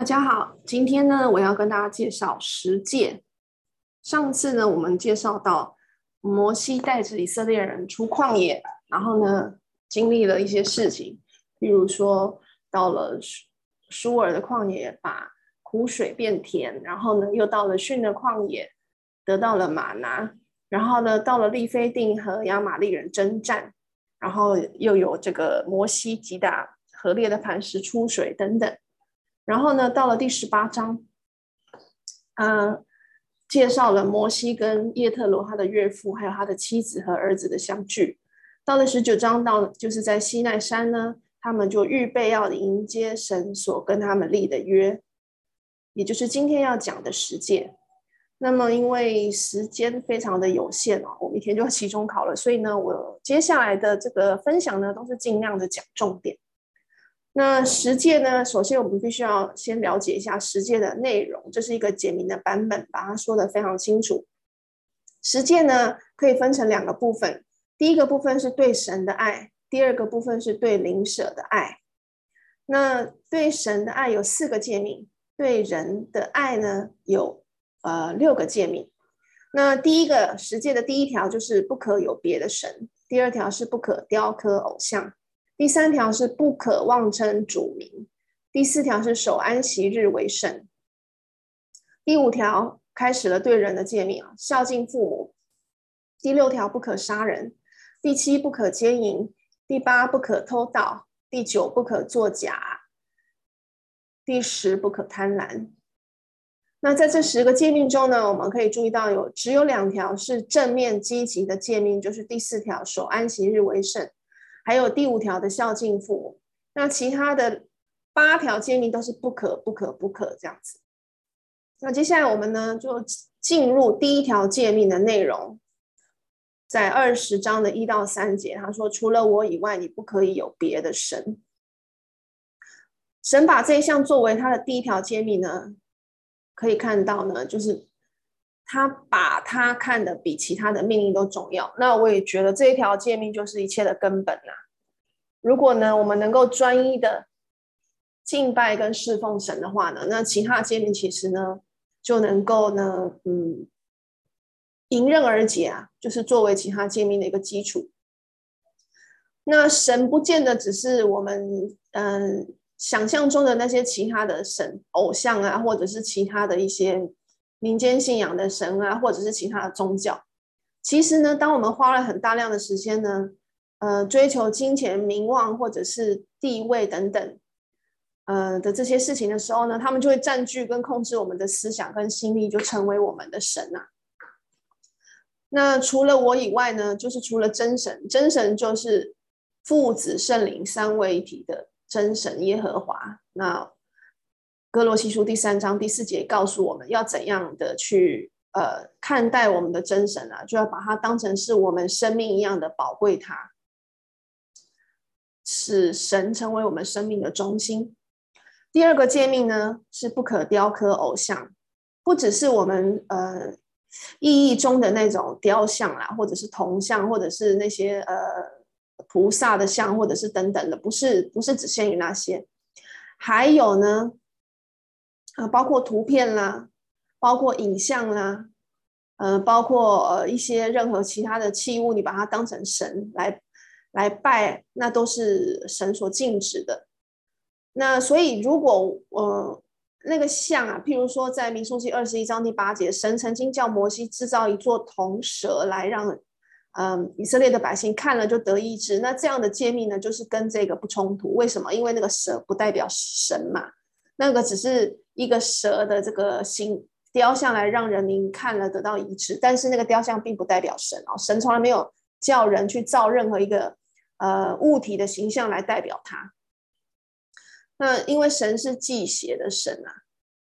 大家好，今天呢，我要跟大家介绍十诫。上次呢，我们介绍到摩西带着以色列人出旷野，然后呢，经历了一些事情，比如说到了舒尔的旷野，把苦水变甜，然后呢，又到了汛的旷野，得到了玛拿，然后呢，到了利非定和亚玛利人征战，然后又有这个摩西击打河列的磐石出水等等。然后呢，到了第十八章，嗯、呃，介绍了摩西跟叶特罗他的岳父，还有他的妻子和儿子的相聚。到了十九章，到就是在西奈山呢，他们就预备要迎接神所跟他们立的约，也就是今天要讲的十诫。那么因为时间非常的有限哦，我明天就要期中考了，所以呢，我接下来的这个分享呢，都是尽量的讲重点。那十诫呢？首先，我们必须要先了解一下十诫的内容。这是一个简明的版本，把它说得非常清楚。十诫呢，可以分成两个部分。第一个部分是对神的爱，第二个部分是对邻舍的爱。那对神的爱有四个诫命，对人的爱呢有呃六个诫命。那第一个十诫的第一条就是不可有别的神，第二条是不可雕刻偶像。第三条是不可妄称主名，第四条是守安息日为圣，第五条开始了对人的诫命啊，孝敬父母。第六条不可杀人，第七不可奸淫，第八不可偷盗，第九不可作假，第十不可贪婪。那在这十个诫命中呢，我们可以注意到有只有两条是正面积极的诫命，就是第四条守安息日为圣。还有第五条的孝敬父母，那其他的八条诫命都是不可、不可、不可这样子。那接下来我们呢就进入第一条诫命的内容，在二十章的一到三节，他说：“除了我以外，你不可以有别的神。”神把这一项作为他的第一条诫命呢，可以看到呢，就是。他把他看得比其他的命令都重要，那我也觉得这一条诫命就是一切的根本呐。如果呢，我们能够专一的敬拜跟侍奉神的话呢，那其他诫命其实呢就能够呢，嗯，迎刃而解啊，就是作为其他诫命的一个基础。那神不见得只是我们嗯想象中的那些其他的神偶像啊，或者是其他的一些。民间信仰的神啊，或者是其他的宗教，其实呢，当我们花了很大量的时间呢，呃，追求金钱、名望或者是地位等等，呃的这些事情的时候呢，他们就会占据跟控制我们的思想跟心力，就成为我们的神啊。那除了我以外呢，就是除了真神，真神就是父子圣灵三位一体的真神耶和华。那哥罗西书第三章第四节告诉我们要怎样的去呃看待我们的真神啊，就要把它当成是我们生命一样的宝贵它，它使神成为我们生命的中心。第二个诫命呢是不可雕刻偶像，不只是我们呃意义中的那种雕像啦，或者是铜像，或者是那些呃菩萨的像，或者是等等的，不是不是只限于那些，还有呢。啊，包括图片啦，包括影像啦，呃，包括呃一些任何其他的器物，你把它当成神来来拜，那都是神所禁止的。那所以，如果呃那个像啊，譬如说在民数记二十一章第八节，神曾经叫摩西制造一座铜蛇来让嗯、以色列的百姓看了就得医治。那这样的诫命呢，就是跟这个不冲突。为什么？因为那个蛇不代表神嘛，那个只是。一个蛇的这个形雕像来让人民看了得到医治，但是那个雕像并不代表神哦，神从来没有叫人去造任何一个呃物体的形象来代表他。那因为神是忌邪的神啊，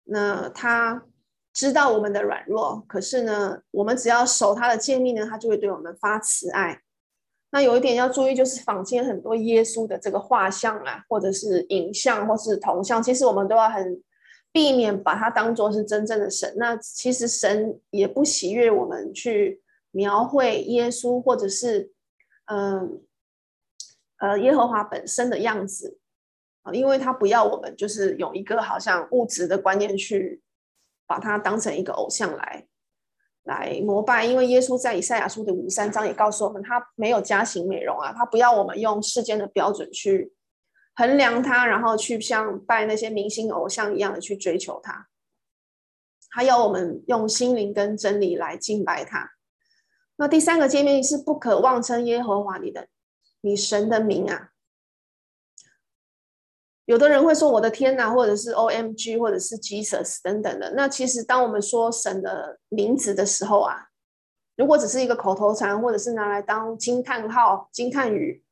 那他知道我们的软弱，可是呢，我们只要守他的诫命呢，他就会对我们发慈爱。那有一点要注意，就是坊间很多耶稣的这个画像啊，或者是影像，或是铜像，其实我们都要很。避免把它当做是真正的神，那其实神也不喜悦我们去描绘耶稣或者是，嗯，呃耶和华本身的样子，啊，因为他不要我们就是用一个好像物质的观念去把它当成一个偶像来来膜拜，因为耶稣在以赛亚书的五三章也告诉我们，他没有佳形美容啊，他不要我们用世间的标准去衡量他，然后去像拜那些明星偶像一样的去追求他，他要我们用心灵跟真理来敬拜他。那第三个诫命是不可妄称耶和华你的你神的名啊。有的人会说我的天哪，或者是 OMG，或者是 Jesus 等等的。那其实当我们说神的名字的时候啊，如果只是一个口头禅，或者是拿来当惊叹号、惊叹语，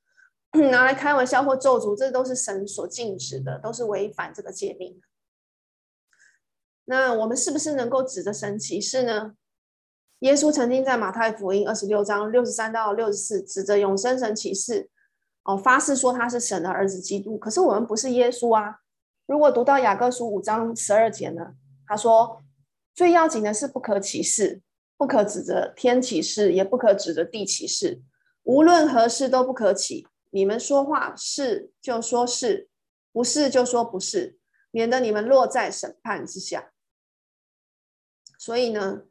拿来开玩笑或咒诅，这都是神所禁止的，都是违反这个诫命。那我们是不是能够指着神起誓呢？耶稣曾经在马太福音二十六章六十三到六十四，指着永生神起誓。哦，发誓说他是神的儿子基督，可是我们不是耶稣啊。如果读到雅各书五章十二节呢，他说最要紧的是不可起誓，不可指着天起誓，也不可指着地起誓，无论何事都不可起。你们说话是就说是，不是就说不是，免得你们落在审判之下。所以呢，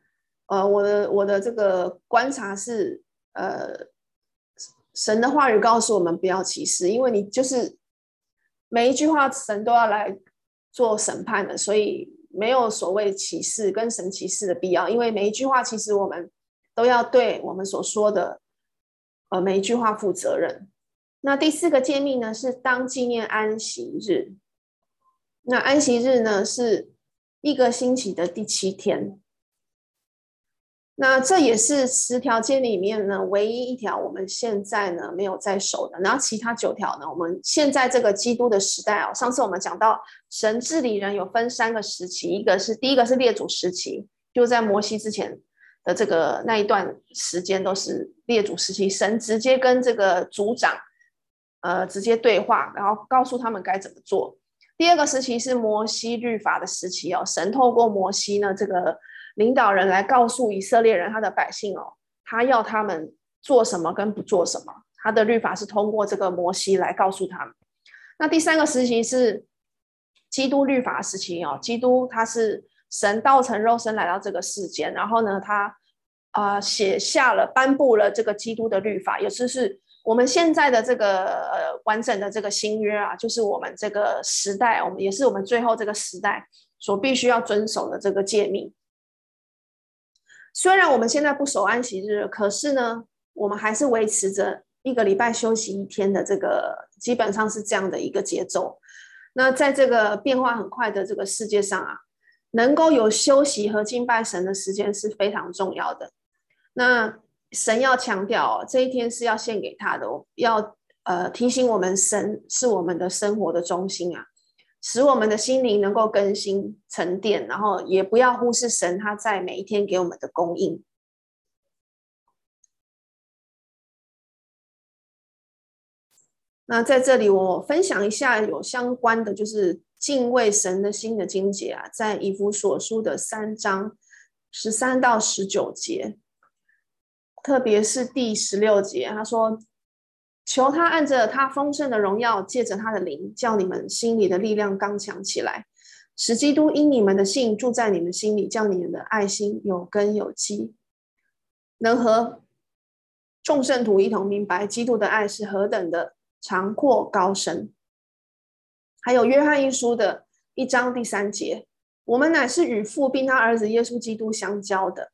呃，我的我的这个观察是，呃。神的话语告诉我们不要歧视，因为你就是每一句话神都要来做审判的，所以没有所谓歧视跟神歧视的必要。因为每一句话其实我们都要对我们所说的呃每一句话负责任。那第四个诫命呢，是当纪念安息日。那安息日呢，是一个星期的第七天。那这也是十条街里面呢，唯一一条我们现在呢没有在守的。然后其他九条呢，我们现在这个基督的时代哦，上次我们讲到神治理人有分三个时期，一个是第一个是列祖时期，就在摩西之前的这个那一段时间都是列祖时期，神直接跟这个族长呃直接对话，然后告诉他们该怎么做。第二个时期是摩西律法的时期哦，神透过摩西呢这个。领导人来告诉以色列人，他的百姓哦，他要他们做什么跟不做什么，他的律法是通过这个摩西来告诉他们。那第三个时期是基督律法时期哦，基督他是神道成肉身来到这个世间，然后呢，他啊、写下了颁布了这个基督的律法，也就是我们现在的这个呃完整的这个新约啊，就是我们这个时代，我们也是我们最后这个时代所必须要遵守的这个诫命。虽然我们现在不守安息日，可是呢，我们还是维持着一个礼拜休息一天的这个，基本上是这样的一个节奏。那在这个变化很快的这个世界上啊，能够有休息和敬拜神的时间是非常重要的。那神要强调哦，这一天是要献给他的，要呃提醒我们，神是我们的生活的中心啊。使我们的心灵能够更新沉淀，然后也不要忽视神他在每一天给我们的供应。那在这里我分享一下有相关的，就是敬畏神的心的经节啊，在以弗所书的三章十三到十九节，特别是第十六节，他说。求他按着他丰盛的荣耀，借着他的灵，叫你们心里的力量刚强起来，使基督因你们的信住在你们心里，叫你们的爱心有根有基，能和众圣徒一同明白基督的爱是何等的长阔高深。还有约翰一书的一章第三节，我们乃是与父并他儿子耶稣基督相交的。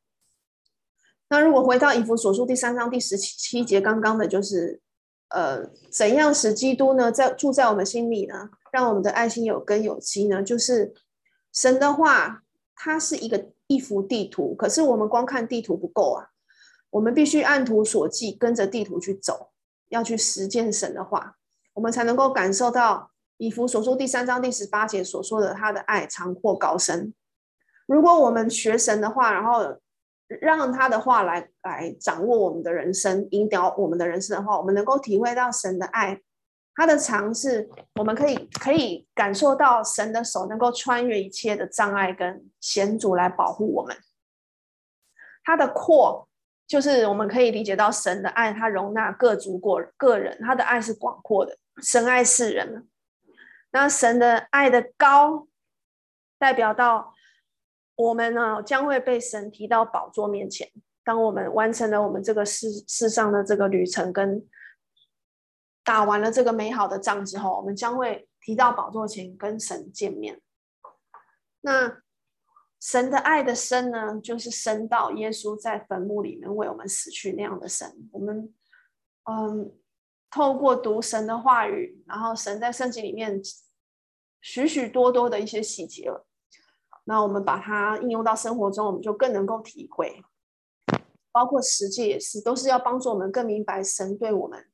那如果回到以弗所书第三章第十七节，刚刚的就是。呃，怎样使基督呢，在住在我们心里呢？让我们的爱心有根有基呢？就是神的话，它是一个一幅地图，可是我们光看地图不够啊，我们必须按图索骥，跟着地图去走，要去实践神的话，我们才能够感受到以弗所书第三章第十八节所说的他的爱长阔高深。如果我们学神的话，然后。让他的话来来掌握我们的人生，引导我们的人生的话，我们能够体会到神的爱，他的长是，我们可以可以感受到神的手能够穿越一切的障碍跟险阻来保护我们。他的阔，就是我们可以理解到神的爱，他容纳各族过个人，他的爱是广阔的，神爱世人。那神的爱的高，代表到我们呢将会被神提到宝座面前。当我们完成了我们这个世世上的这个旅程，跟打完了这个美好的仗之后，我们将会提到宝座前跟神见面。那神的爱的深呢，就是深到耶稣在坟墓里面为我们死去那样的深。我们嗯，透过读神的话语，然后神在圣经里面许许多多的一些细节，那我们把它应用到生活中，我们就更能够体会。包括实际也是，都是要帮助我们更明白神对我们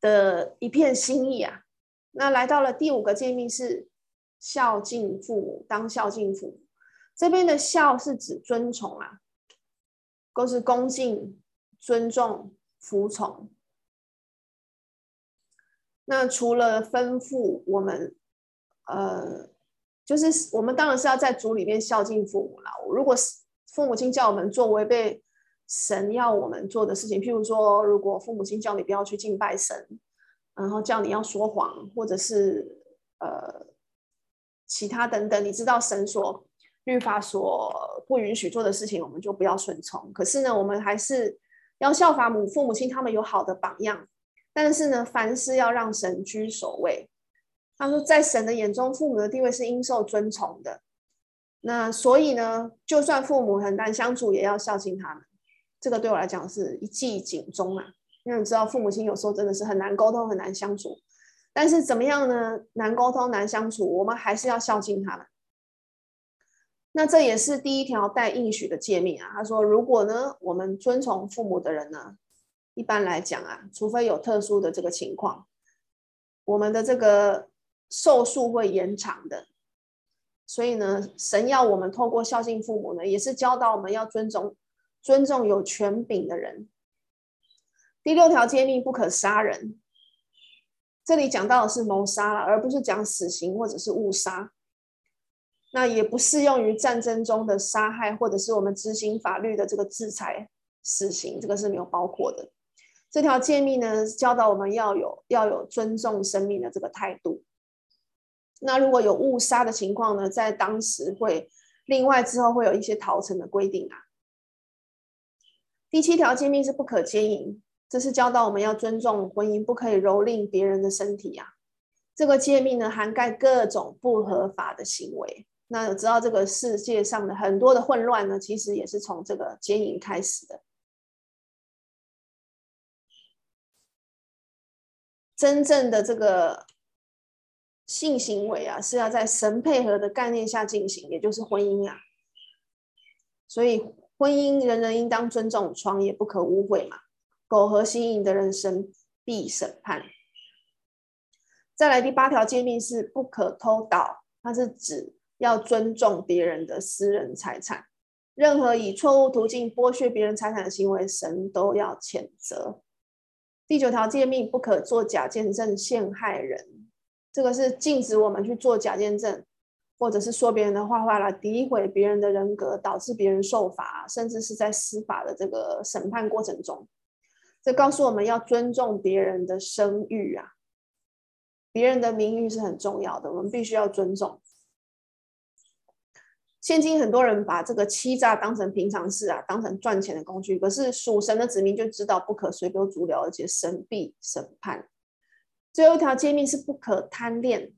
的一片心意啊。那来到了第五个诫命是孝敬父母，当孝敬父母。这边的孝是指尊崇啊，都是恭敬、尊重、服从。那除了吩咐我们，呃，就是我们当然是要在主里面孝敬父母啦。如果父母亲叫我们做违背神要我们做的事情，譬如说，如果父母亲叫你不要去敬拜神，然后叫你要说谎，或者是呃其他等等，你知道神所律法所不允许做的事情，我们就不要顺从。可是呢，我们还是要效法母父母亲，他们有好的榜样。但是呢，凡事要让神居首位。他说，在神的眼中，父母的地位是应受尊崇的。那所以呢，就算父母很难相处，也要孝敬他们。这个对我来讲是一记警钟啊，因为你知道父母亲有时候真的是很难沟通、很难相处。但是怎么样呢？难沟通、难相处，我们还是要孝敬他们。那这也是第一条带应许的诫命啊。他说，如果呢，我们遵从父母的人呢，一般来讲啊，除非有特殊的这个情况，我们的这个寿数会延长的。所以呢，神要我们透过孝敬父母呢，也是教导我们要尊重。尊重有权柄的人。第六条诫命不可杀人，这里讲到的是谋杀了，而不是讲死刑或者是误杀。那也不适用于战争中的杀害，或者是我们执行法律的这个制裁死刑，这个是没有包括的。这条诫命呢，教导我们要有要有尊重生命的这个态度。那如果有误杀的情况呢，在当时会另外之后会有一些逃城的规定啊。第七条诫命是不可奸淫，这是教导我们要尊重婚姻，不可以蹂躏别人的身体啊。这个诫命呢，涵盖各种不合法的行为。那知道这个世界上的很多的混乱呢，其实也是从这个奸淫开始的。真正的这个性行为啊，是要在神配合的概念下进行，也就是婚姻啊。所以。婚姻，人人应当尊重，床也不可污秽嘛。苟合心淫的人，神必审判。再来第八条诫命是不可偷盗，它是指要尊重别人的私人财产。任何以错误途径剥削别人财产的行为，神都要谴责。第九条诫命不可作假见证陷害人，这个是禁止我们去做假见证。或者是说别人的坏话来诋毁别人的人格，导致别人受罚，甚至是在司法的这个审判过程中，这告诉我们要尊重别人的声誉啊，别人的名誉是很重要的，我们必须要尊重。现今很多人把这个欺诈当成平常事啊，当成赚钱的工具，可是属神的子民就知道不可随波逐流，而且神必审判。最后一条诫命是不可贪恋。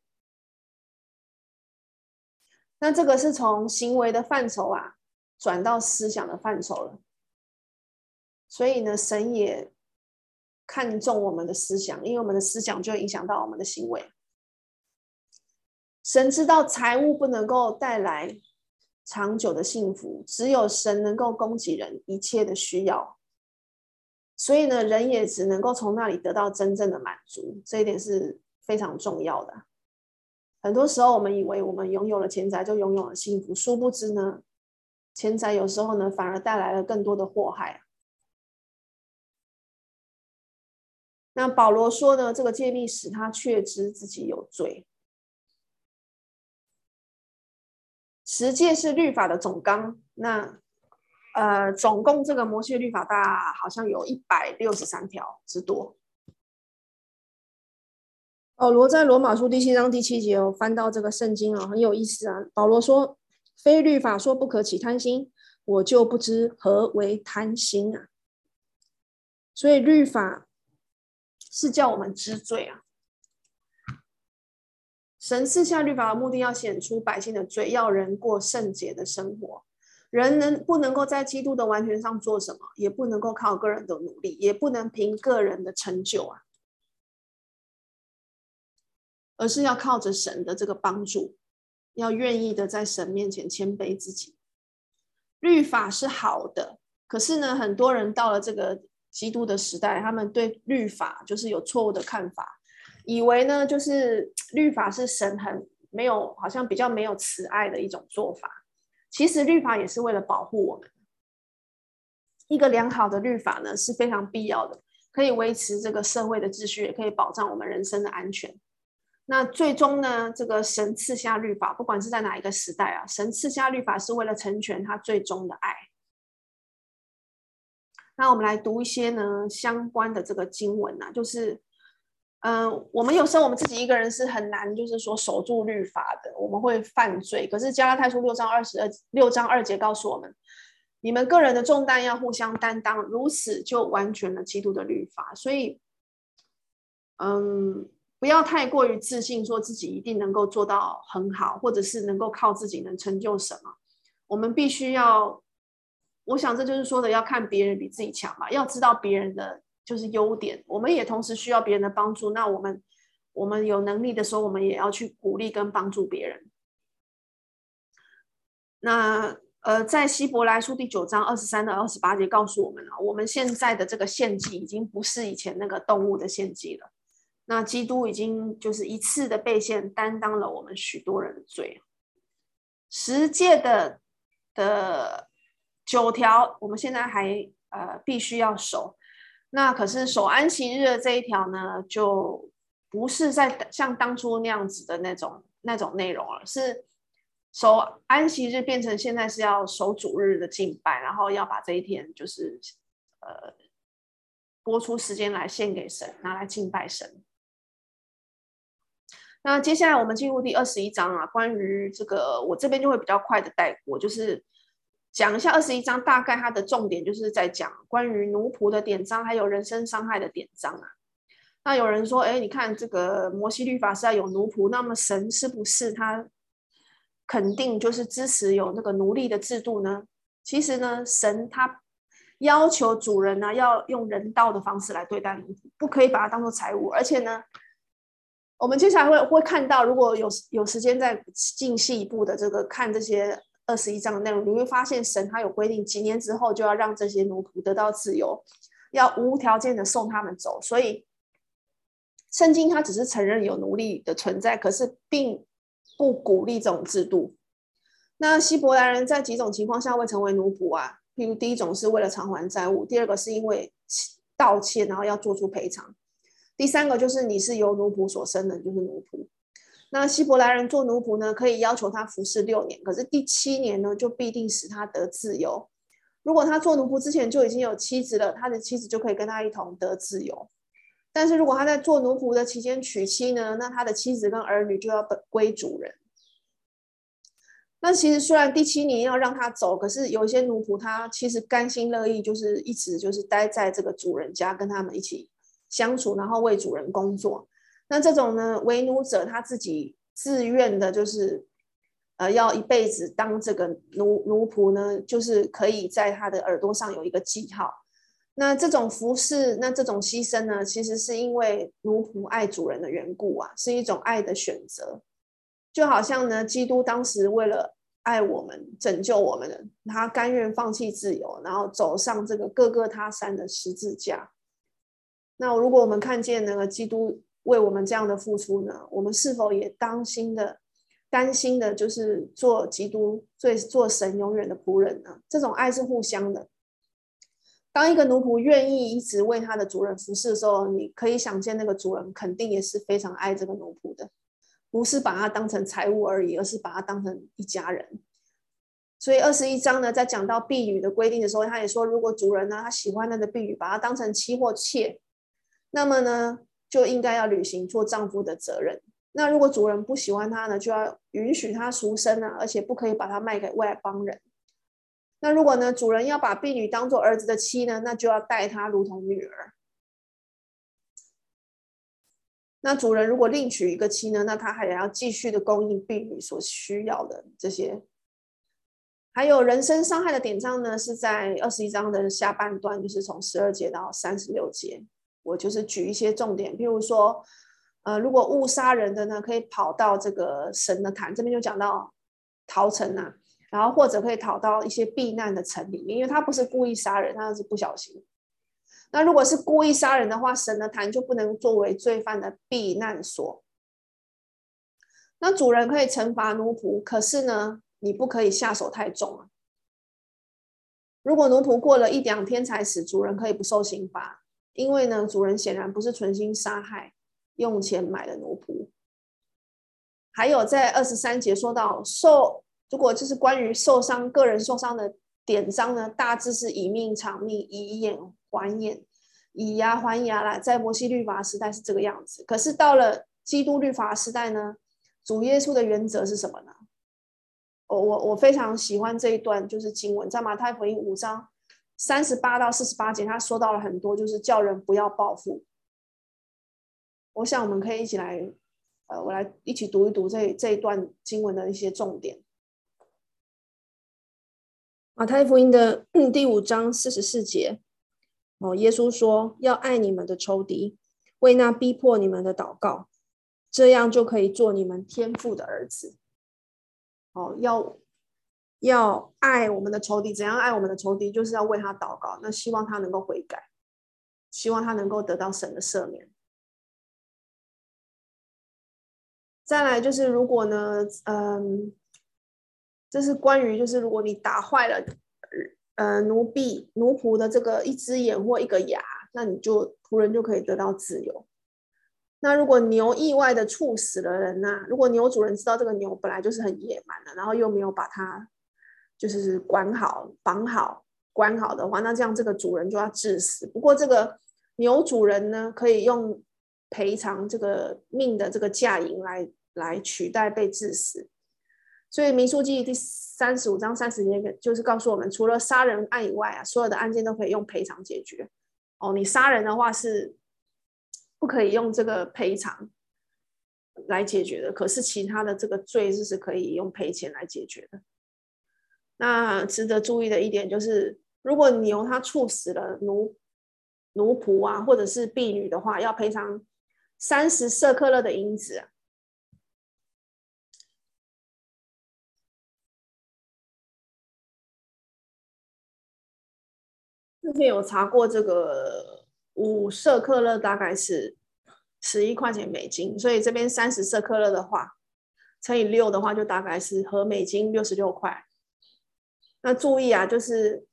那这个是从行为的范畴啊，转到思想的范畴了。所以呢，神也看重我们的思想，因为我们的思想就影响到我们的行为。神知道财物不能够带来长久的幸福，只有神能够供给人一切的需要。所以呢，人也只能够从那里得到真正的满足，这一点是非常重要的。很多时候，我们以为我们拥有了钱财就拥有了幸福，殊不知呢，钱财有时候呢反而带来了更多的祸害。那保罗说呢，这个诫命使他确知自己有罪。十诫是律法的总纲，那呃，总共这个摩西律法大好像有一百六十三条之多。保罗在罗马书第七章第七节有翻到这个圣经啊，很有意思啊。保罗说：“非律法说不可起贪心，我就不知何为贪心啊。”所以律法是叫我们知罪啊。神赐下律法的目的，要显出百姓的罪，要人过圣洁的生活。人能不能够在基督的完全上做什么，也不能够靠个人的努力，也不能凭个人的成就啊。而是要靠着神的这个帮助，要愿意的在神面前谦卑自己。律法是好的，可是呢，很多人到了这个基督的时代，他们对律法就是有错误的看法，以为呢，就是 律法是神很没有，好像比较没有慈爱的一种做法。其实律法也是为了保护我们。一个良好的律法呢，是非常必要的，可以维持这个社会的秩序，也可以保障我们人身的安全。那最终呢，这个神赐下律法，不管是在哪一个时代啊，神赐下律法是为了成全他最终的爱。那我们来读一些呢相关的这个经文啊，就是，嗯、我们有时候我们自己一个人是很难，就是说守住律法的，我们会犯罪。可是加拉太书六章二十二六章二节告诉我们，你们个人的重担要互相担当，如此就完全了基督的律法。所以，嗯。不要太过于自信，说自己一定能够做到很好，或者是能够靠自己能成就什么。我们必须要，我想这就是说的，要看别人比自己强嘛，要知道别人的就是优点。我们也同时需要别人的帮助。那我们我们有能力的时候，我们也要去鼓励跟帮助别人。那呃，在希伯来书第九章二十三到二十八节告诉我们啊，我们现在的这个献祭已经不是以前那个动物的献祭了。那基督已经就是一次的被献，担当了我们许多人的罪。十诫的的九条，我们现在还呃必须要守。那可是守安息日的这一条呢，就不是在像当初那样子的那种那种内容了，是守安息日变成现在是要守主日的敬拜，然后要把这一天就是呃播出时间来献给神，拿来敬拜神。那接下来我们进入第二十一章啊，关于这个我这边就会比较快的带过，就是讲一下二十一章大概它的重点，就是在讲关于奴仆的典章，还有人身伤害的典章啊。那有人说，哎，你看这个摩西律法是要有奴仆，那么神是不是他肯定就是支持有那个奴隶的制度呢？其实呢，神他要求主人呢要用人道的方式来对待奴仆，不可以把它当做财物，而且呢。我们接下来会会看到，如果有有时间再进细一步的这个看这些二十一章的内容，你会发现神他有规定，几年之后就要让这些奴仆得到自由，要无条件的送他们走。所以圣经它只是承认有奴隶的存在，可是并不鼓励这种制度。那希伯来人在几种情况下会成为奴仆啊？譬如第一种是为了偿还债务，第二个是因为盗窃，然后要做出赔偿。第三个就是你是由奴仆所生的，就是奴仆。那希伯来人做奴仆呢，可以要求他服侍六年，可是第七年呢，就必定使他得自由。如果他做奴仆之前就已经有妻子了，他的妻子就可以跟他一同得自由。但是如果他在做奴仆的期间娶妻呢，那他的妻子跟儿女就要本归主人。那其实虽然第七年要让他走，可是有一些奴仆他其实甘心乐意，就是一直就是待在这个主人家，跟他们一起。相处，然后为主人工作。那这种呢，为奴者他自己自愿的，就是呃，要一辈子当这个奴奴仆呢，就是可以在他的耳朵上有一个记号。那这种服侍，那这种牺牲呢，其实是因为奴仆爱主人的缘故啊，是一种爱的选择。就好像呢，基督当时为了爱我们、拯救我们，他甘愿放弃自由，然后走上这个各各他山的十字架。那如果我们看见那个基督为我们这样的付出呢，我们是否也当心的、担心的，就是做基督、做做神永远的仆人呢？这种爱是互相的。当一个奴仆愿意一直为他的主人服侍的时候，你可以想见那个主人肯定也是非常爱这个奴仆的，不是把他当成财物而已，而是把他当成一家人。所以二十一章呢，在讲到婢女的规定的时候，他也说，如果主人呢他喜欢他的婢女，把他当成妻或妾。那么呢，就应该要履行做丈夫的责任。那如果主人不喜欢他呢，就要允许他赎身啊，而且不可以把他卖给外邦人。那如果呢，主人要把婢女当做儿子的妻呢，那就要待她如同女儿。那主人如果另娶一个妻呢，那他还要继续的供应婢女所需要的这些。还有人身伤害的典章呢，是在二十一章的下半段，就是从十二节到三十六节。我就是举一些重点，譬如说。呃，如果误杀人的呢，可以跑到这个神的坛，这边就讲到逃城啊，然后或者可以逃到一些避难的城里面，因为他不是故意杀人，他是不小心。那如果是故意杀人的话，神的坛就不能作为罪犯的避难所。那主人可以惩罚奴仆，可是呢，你不可以下手太重啊。如果奴仆过了一两天才死，主人可以不受刑罚，因为呢，主人显然不是存心杀害。用钱买的奴仆，还有在二十三节说到受，如果就是关于受伤个人受伤的典章呢，大致是以命偿命，以眼还眼，以牙还牙啦。在摩西律法时代是这个样子，可是到了基督律法时代呢，主耶稣的原则是什么呢？我我我非常喜欢这一段，就是经文在马太福音五章三十八到四十八节，他说到了很多，就是叫人不要报复。我想我们可以一起来，呃，我来一起读一读这这一段经文的一些重点。马太福音的第五章四十四节，哦，耶稣说要爱你们的仇敌，为那逼迫你们的祷告，这样就可以做你们天父的儿子。哦，要要爱我们的仇敌，怎样爱我们的仇敌？就是要为他祷告，那希望他能够悔改，希望他能够得到神的赦免。再来就是，如果呢，嗯，这是关于就是，如果你打坏了，呃，奴婢奴仆的这个一只眼或一个牙，那你就仆人就可以得到自由。那如果牛意外的猝死了人呐、啊，如果牛主人知道这个牛本来就是很野蛮的，然后又没有把它就是管好、绑好、关好的话，那这样这个主人就要致死。不过这个牛主人呢，可以用。赔偿这个命的这个价银来来取代被致死，所以民书记第三十五章三十节就是告诉我们，除了杀人案以外啊，所有的案件都可以用赔偿解决。哦，你杀人的话是不可以用这个赔偿来解决的，可是其他的这个罪是可以用赔钱来解决的。那值得注意的一点就是，如果牛它处死了奴奴仆啊，或者是婢女的话，要赔偿。三十舍客勒的银子，之前有查过，这个五舍客勒大概是十一块钱美金，所以这边三十舍客勒的话，乘以六的话，就大概是合美金六十六块。那注意啊，就是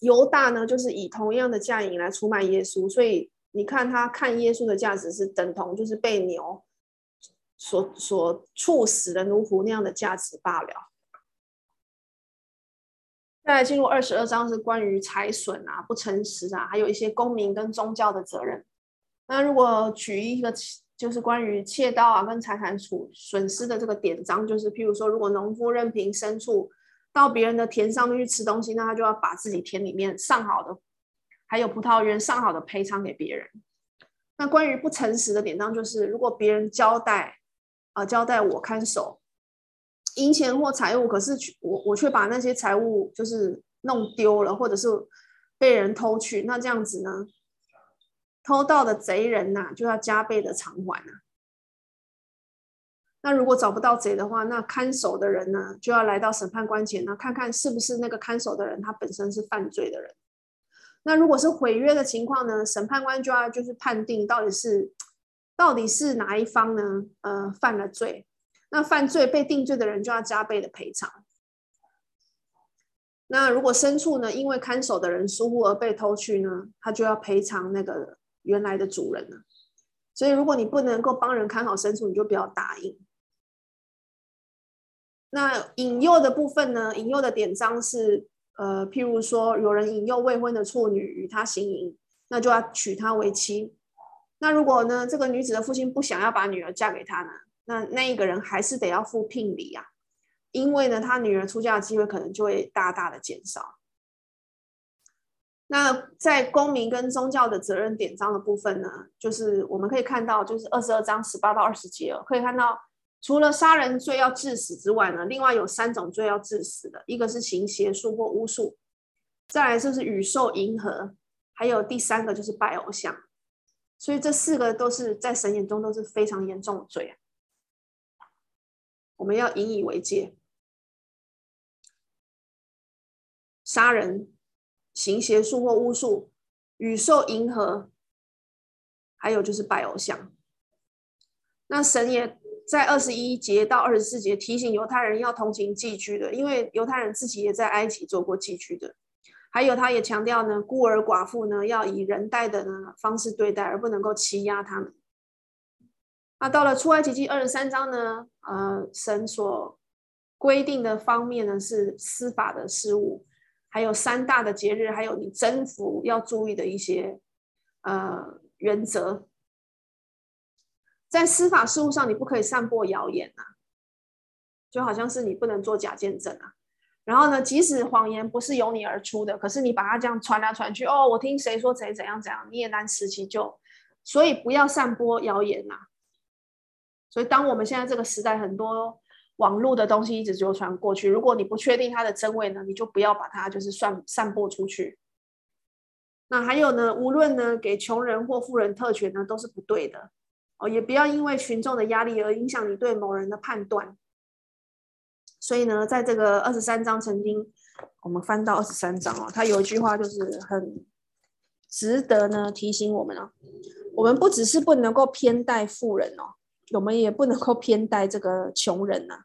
犹大呢，就是以同样的价银来出卖耶稣，所以。你看他看耶稣的价值是等同，就是被牛所所处死的奴仆那样的价值罢了。再来进入二十二章是关于财损啊、不诚实啊，还有一些公民跟宗教的责任。那如果举一个就是关于窃盗啊跟财产处损失的这个典章，就是譬如说，如果农夫任凭牲畜到别人的田上面去吃东西，那他就要把自己田里面上好的。还有葡萄园上好的赔偿给别人。那关于不诚实的典当，就是如果别人交代啊、交代我看守银钱或财物，可是我我却把那些财物就是弄丢了，或者是被人偷去，那这样子呢，偷盗的贼人呐、就要加倍的偿还啊。那如果找不到贼的话，那看守的人呢就要来到审判官前呢，看看是不是那个看守的人他本身是犯罪的人。那如果是毁约的情况呢？审判官就要就是判定到底是到底是哪一方呢？呃，犯了罪，那犯罪被定罪的人就要加倍的赔偿。那如果牲畜呢，因为看守的人疏忽而被偷去呢，他就要赔偿那个原来的主人了。所以如果你不能够帮人看好牲畜，你就不要答应。那引诱的部分呢？引诱的典章是。呃，譬如说，有人引诱未婚的处女与他行淫，那就要娶她为妻。那如果呢，这个女子的父亲不想要把女儿嫁给他呢，那那一个人还是得要付聘礼啊，因为呢，他女儿出嫁的机会可能就会大大的减少。那在公民跟宗教的责任典章的部分呢，就是我们可以看到，就是二十二章十八到二十节哦，可以看到，除了杀人罪要致死之外呢，另外有三种罪要致死的，一个是行邪术或巫术，再来就是与兽迎合，还有第三个就是拜偶像。所以这四个都是在神眼中都是非常严重的罪，我们要引以为戒，杀人。行邪术或巫术，与兽迎合，还有就是拜偶像。那神也在二十一节到二十四节提醒犹太人要同情寄居的，因为犹太人自己也在埃及做过寄居的。还有，他也强调呢，孤儿寡妇呢要以人待的呢方式对待，而不能够欺压他们。那到了出埃及记二十三章呢，呃，神所规定的方面呢是司法的事务。还有三大的节日，还有你征服要注意的一些呃原则，在司法事务上，你不可以散播谣言啊，就好像是你不能做假见证啊。然后呢，即使谎言不是由你而出的，可是你把它这样传来传去，哦，我听谁说谁怎样怎样，你也难辞其咎。所以不要散播谣言呐。所以当我们现在这个时代，很多。网络的东西一直流传过去，如果你不确定它的真伪呢，你就不要把它就是散散播出去。那还有呢，无论呢给穷人或富人特权呢，都是不对的哦，也不要因为群众的压力而影响你对某人的判断。所以呢，在这个二十三章曾经，我们翻到二十三章哦，它有一句话就是很值得呢提醒我们哦，我们不只是不能够偏待富人哦。我们也不能够偏待这个穷人呐、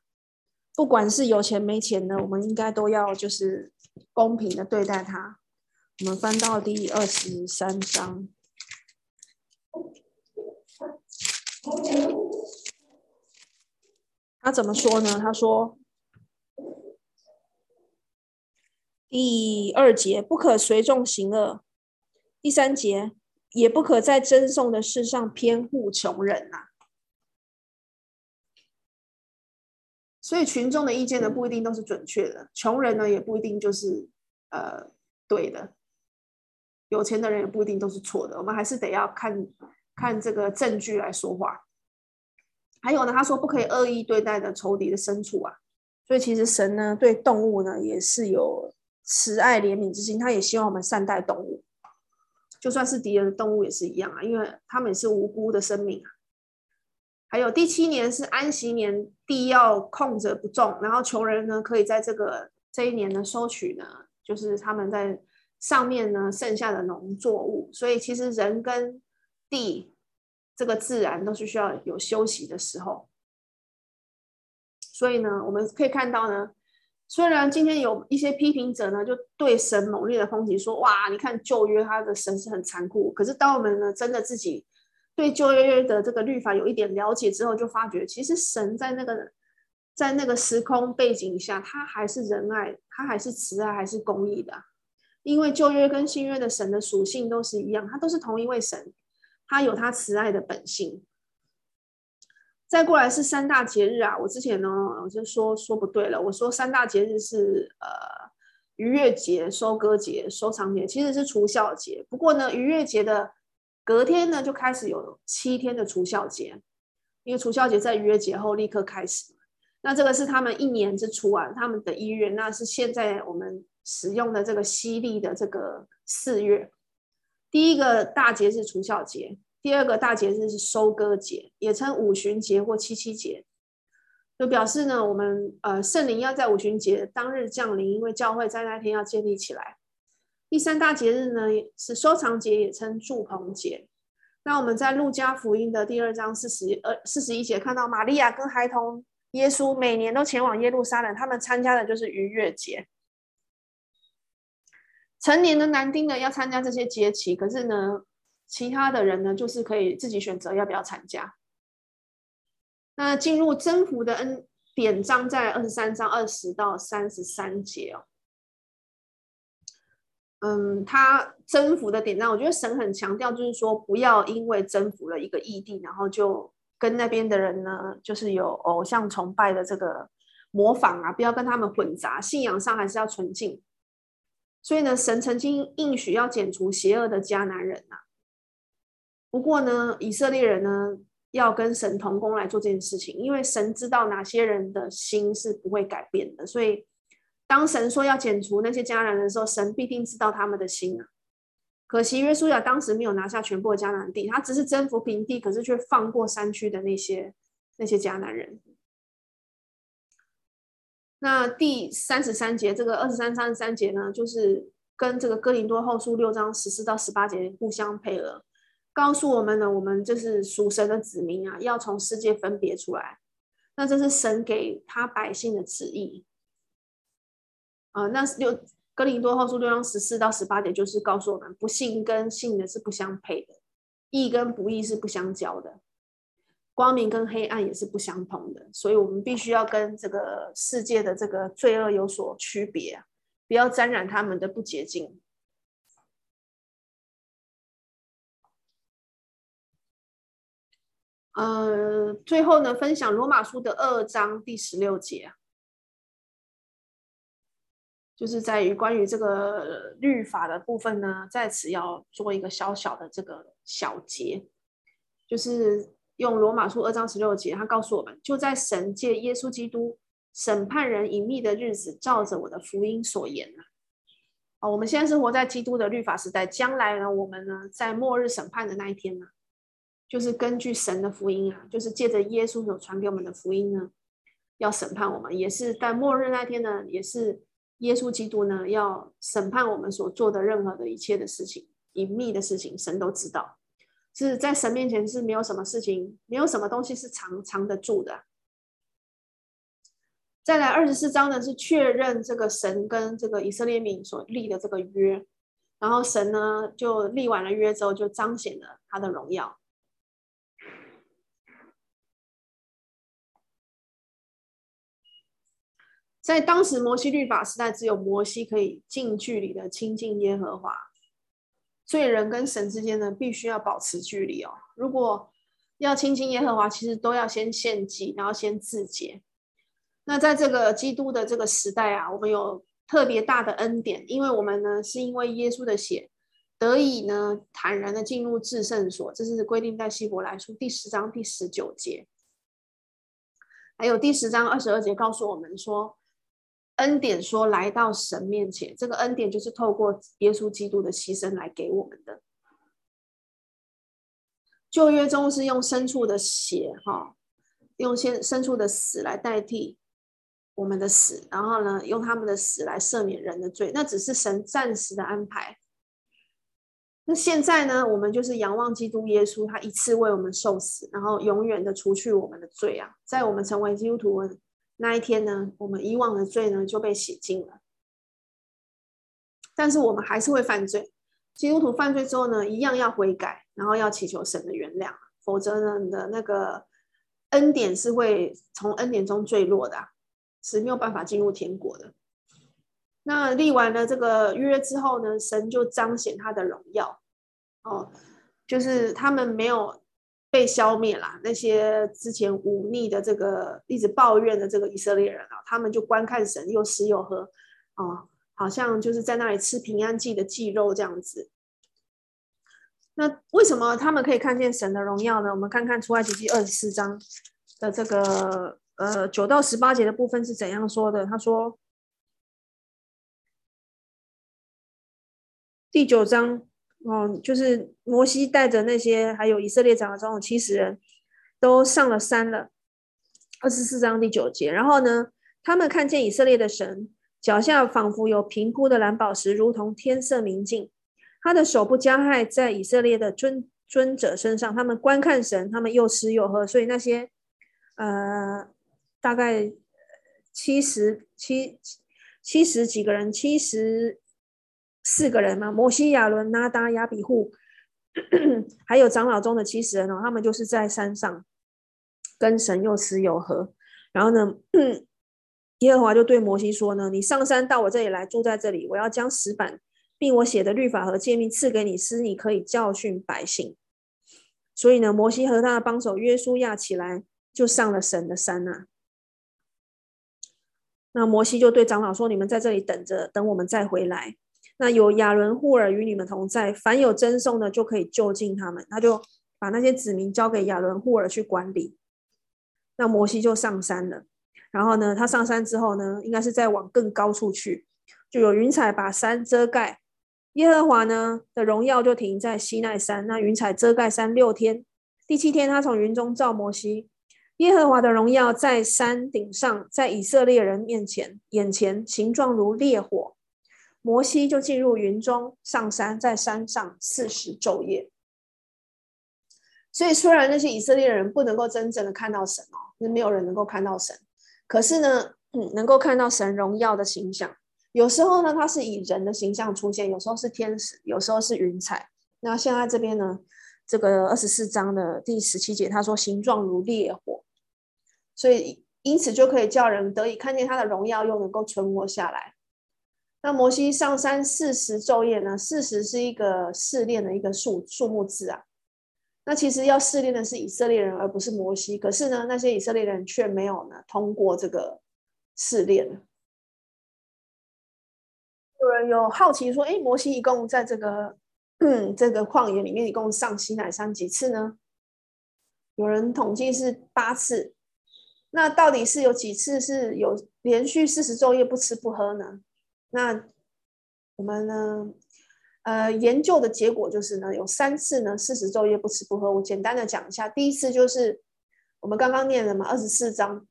不管是有钱没钱的，我们应该都要就是公平的对待他。我们翻到第二十三章，他怎么说呢？他说第二节不可随众行恶，第三节也不可在争讼的事上偏护穷人呐、啊。所以群众的意见呢，不一定都是准确的，穷人呢也不一定就是呃对的，有钱的人也不一定都是错的。我们还是得要看看这个证据来说话。还有呢，他说不可以恶意对待的仇敌的牲畜啊。所以其实神呢对动物呢也是有慈爱怜悯之心，他也希望我们善待动物，就算是敌人的动物也是一样啊，因为他们也是无辜的生命啊。还有第七年是安息年，地要空着不种，然后穷人呢可以在这个这一年呢收取呢，就是他们在上面呢剩下的农作物。所以其实人跟地这个自然都是需要有休息的时候。所以呢，我们可以看到呢，虽然今天有一些批评者呢就对神猛烈的抨击，说哇，你看旧约他的神是很残酷，可是当我们呢真的自己。对旧约的这个律法有一点了解之后，就发觉其实神在那个在那个时空背景下，他还是仁爱，他还是慈爱，还是公义的。因为旧约跟新约的神的属性都是一样，他都是同一位神，他有他慈爱的本性。再过来是三大节日啊，我之前呢我就说说不对了，我说三大节日是呃逾越节、收割节、收藏节，其实是除酵节。不过呢，逾越节的。隔天呢，就开始有七天的除酵节，因为除酵节在逾越节后立刻开始。那这个是他们一年之初啊，他们的一月，那是现在我们使用的这个西历的这个四月。第一个大节是除酵节，第二个大节日是收割节，也称五旬节或七七节，就表示呢，我们呃圣灵要在五旬节当日降临，因为教会在那天要建立起来。第三大节日呢是收藏节，也称祝棚节。那我们在路加福音的第二章四十二、四十一节看到，玛利亚跟孩童耶稣每年都前往耶路撒冷，他们参加的就是逾越节。成年的男丁呢要参加这些节期，可是呢，其他的人呢就是可以自己选择要不要参加。那进入征服的恩典章在二十三章二十到三十三节哦。嗯，他征服的点呢，我觉得神很强调，就是说不要因为征服了一个异地，然后就跟那边的人呢，就是有偶像崇拜的这个模仿啊，不要跟他们混杂，信仰上还是要纯净。所以呢，神曾经应许要剪除邪恶的迦南人呐、啊。不过呢，以色列人呢要跟神同工来做这件事情，因为神知道哪些人的心是不会改变的，所以。当神说要剪除那些迦南人的时候，神必定知道他们的心啊。可惜约书亚当时没有拿下全部的迦南地，他只是征服平地，可是却放过山区的那些那些迦南人。那第三十三节，这个二十三、三十三节呢，就是跟这个哥林多后书六章十四到十八节互相配合，告诉我们呢，我们就是属神的子民啊，要从世界分别出来。那这是神给他百姓的旨意。啊、那六哥林多后书六章十四到十八节，就是告诉我们，不信跟信的是不相配的，义跟不义是不相交的，光明跟黑暗也是不相同的，所以我们必须要跟这个世界的这个罪恶有所区别，不要沾染他们的不洁净。呃，最后呢，分享罗马书的二章第十六节。就是在于关于这个律法的部分呢，在此要做一个小小的这个小结，就是用罗马书二章十六节，他告诉我们，就在神借耶稣基督审判人隐秘的日子，照着我的福音所言啊。哦，我们现在是活在基督的律法时代，将来呢，我们呢，在末日审判的那一天呢，就是根据神的福音啊，就是借着耶稣所传给我们的福音呢，要审判我们，也是在末日那天呢，也是。耶稣基督呢，要审判我们所做的任何的一切的事情，隐秘的事情，神都知道。是在神面前是没有什么事情，没有什么东西是藏藏得住的。再来二十四章呢，是确认这个神跟这个以色列民所立的这个约，然后神呢就立完了约之后，就彰显了他的荣耀。在当时摩西律法时代，只有摩西可以近距离的亲近耶和华，所以人跟神之间呢，必须要保持距离哦。如果要亲近耶和华，其实都要先献祭，然后先自洁。那在这个基督的这个时代啊，我们有特别大的恩典，因为我们呢是因为耶稣的血，得以呢坦然的进入至圣所，这是规定在希伯来书第十章第十九节，还有第十章二十二节告诉我们说。恩典说来到神面前，这个恩典就是透过耶稣基督的牺牲来给我们的。旧约中是用牲畜的血，哈，用先牲畜的死来代替我们的死，然后呢，用他们的死来赦免人的罪，那只是神暂时的安排。那现在呢，我们就是仰望基督耶稣，他一次为我们受死，然后永远的除去我们的罪啊，在我们成为基督徒。那一天呢，我们以往的罪呢就被洗净了，但是我们还是会犯罪。基督徒犯罪之后呢，一样要悔改，然后要祈求神的原谅，否则呢，你的那个恩典是会从恩典中坠落的，是没有办法进入天国的。那立完了这个约之后呢，神就彰显他的荣耀，哦，就是他们没有。被消灭了，那些之前忤逆的这个一直抱怨的这个以色列人啊，他们就观看神又吃又喝，哦，好像就是在那里吃平安祭的祭肉这样子。那为什么他们可以看见神的荣耀呢？我们看看出埃及记二十四章的这个呃九到十八节的部分是怎样说的。他说第九章。哦，就是摩西带着那些还有以色列长的总共七十人，都上了山了。二十四章第九节，然后呢，他们看见以色列的神脚下仿佛有平铺的蓝宝石，如同天色明净。他的手不加害在以色列的尊尊者身上。他们观看神，他们又吃又喝。所以那些呃，大概七十七七十几个人，七十。四个人嘛，摩西、亚伦、拿达、亚比户，还有长老中的七十人哦，他们就是在山上跟神又吃又喝。然后呢，耶和华就对摩西说呢：“你上山到我这里来，住在这里，我要将石板并我写的律法和诫命赐给你，使你可以教训百姓。所以呢，摩西和他的帮手约书亚起来，就上了神的山呐、那摩西就对长老说：“你们在这里等着，等我们再回来。那有亚伦、户尔与你们同在，凡有争讼的就可以就近他们。他就把那些子民交给亚伦、户尔去管理。那摩西就上山了。然后呢，他上山之后呢，应该是再往更高处去，就有云彩把山遮盖。耶和华呢的荣耀就停在西奈山。那云彩遮盖山六天，第七天他从云中召摩西。”耶和华的荣耀在山顶上，在以色列人面前眼前，形状如烈火。摩西就进入云中，上山，在山上四十昼夜。所以，虽然那些以色列人不能够真正的看到神哦，那没有人能够看到神，可是呢，嗯，能够看到神荣耀的形象。有时候呢，他是以人的形象出现；有时候是天使；有时候是云彩。那现在这边呢，这个二十四章的第十七节，他说形状如烈火。所以，因此就可以叫人得以看见他的荣耀，又能够存活下来。那摩西上山四十昼夜呢？四十是一个试炼的一个数数目字啊。那其实要试炼的是以色列人，而不是摩西。可是呢，那些以色列人却没有呢通过这个试炼。有人有好奇说：“哎，摩西一共在这个 这个旷野里面，一共上西乃山几次呢？”有人统计是八次。那到底是有几次是有连续四十昼夜不吃不喝呢？那我们呢，呃，研究的结果就是呢，有三次呢四十昼夜不吃不喝。我简单的讲一下，第一次就是我们刚刚念的嘛，二十四章，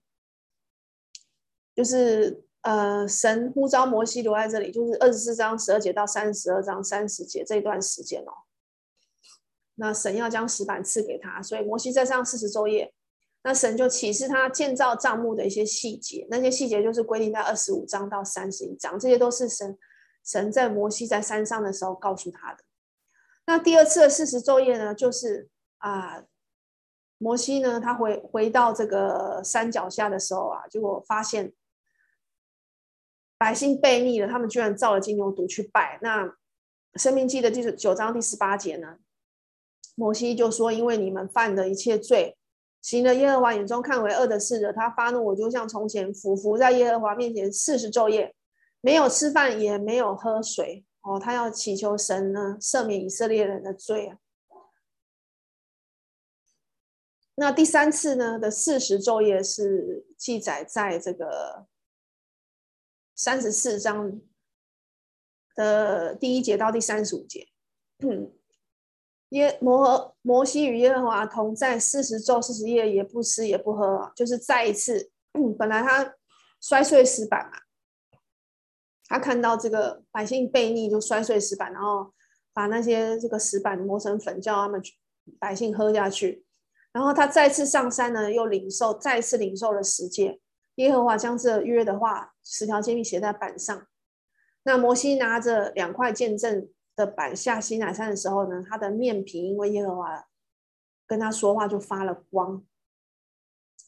就是呃，神呼召摩西留在这里，就是二十四章十二节到三十二章三十节这段时间哦。那神要将石板赐给他，所以摩西在上四十昼夜。那神就启示他建造帐幕的一些细节，那些细节就是规定在二十五章到三十一章，这些都是神神在摩西在山上的时候告诉他的。那第二次的四十昼夜呢，就是啊，摩西呢，他回回到这个山脚下的时候啊，结果发现百姓悖逆了，他们居然造了金牛犊去拜。那申命记的第九章第十八节呢，摩西就说：“因为你们犯的一切罪。”行了耶和华眼中看为恶的事的，他发怒，我就像从前俯伏在耶和华面前四十昼夜，没有吃饭也没有喝水。哦，他要祈求神呢赦免以色列人的罪啊。那第三次呢的四十昼夜是记载在这个三十四章的第一节到第三十五节。嗯耶摩和摩西与耶和华同在四十昼四十夜，也不吃也不喝，就是再一次。本来他摔碎石板嘛，他看到这个百姓悖逆，就摔碎石板，然后把那些这个石板磨成粉，叫他们百姓喝下去。然后他再次上山呢，又领受，再次领受了十诫。耶和华将这约的话，十条诫命写在板上。那摩西拿着两块见证的板下西乃山的时候呢，他的面皮因为耶和华跟他说话就发了光。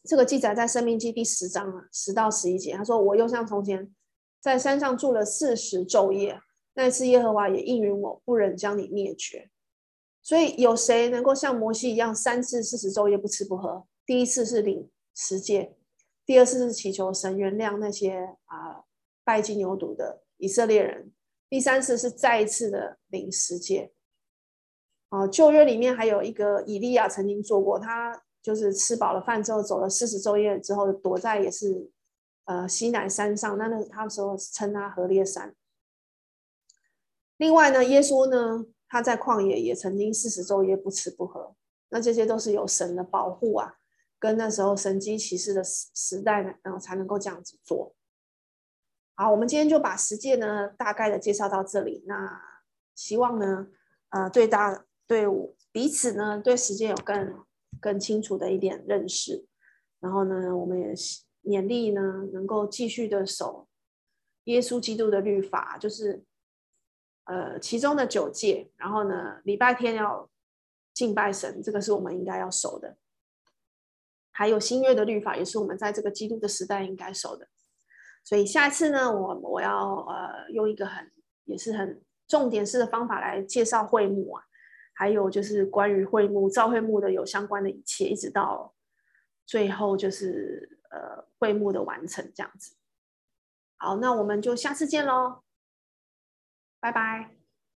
这个记载在生命记第十章啊，十到十一节。他说：“我又像从前在山上住了四十昼夜，那一次耶和华也应允我，不忍将你灭绝。”所以有谁能够像摩西一样三次四十昼夜不吃不喝？第一次是领十诫，第二次是祈求神原谅那些啊拜金牛犊的以色列人。第三次是再一次的领十诫，哦，旧约里面还有一个以利亚曾经做过，他就是吃饱了饭之后走了四十昼夜之后，躲在也是呃西南山上，那那他说称他何烈山。另外呢，耶稣呢，他在旷野也曾经四十昼夜不吃不喝，那这些都是有神的保护啊，跟那时候神迹奇事的时时代呢，然后才能够这样子做。好，我们今天就把十诫呢大概的介绍到这里。那希望呢，呃，对大对彼此呢对十诫有更更清楚的一点认识。然后呢，我们也勉励呢能够继续的守耶稣基督的律法，就是呃其中的九戒。然后呢，礼拜天要敬拜神，这个是我们应该要守的。还有新约的律法，也是我们在这个基督的时代应该守的。所以下一次呢，我我要呃用一个很也是很重点式的方法来介绍会幕啊，还有就是关于会幕造会幕的有相关的一切，一直到最后就是呃会幕的完成这样子。好，那我们就下次见喽，拜拜。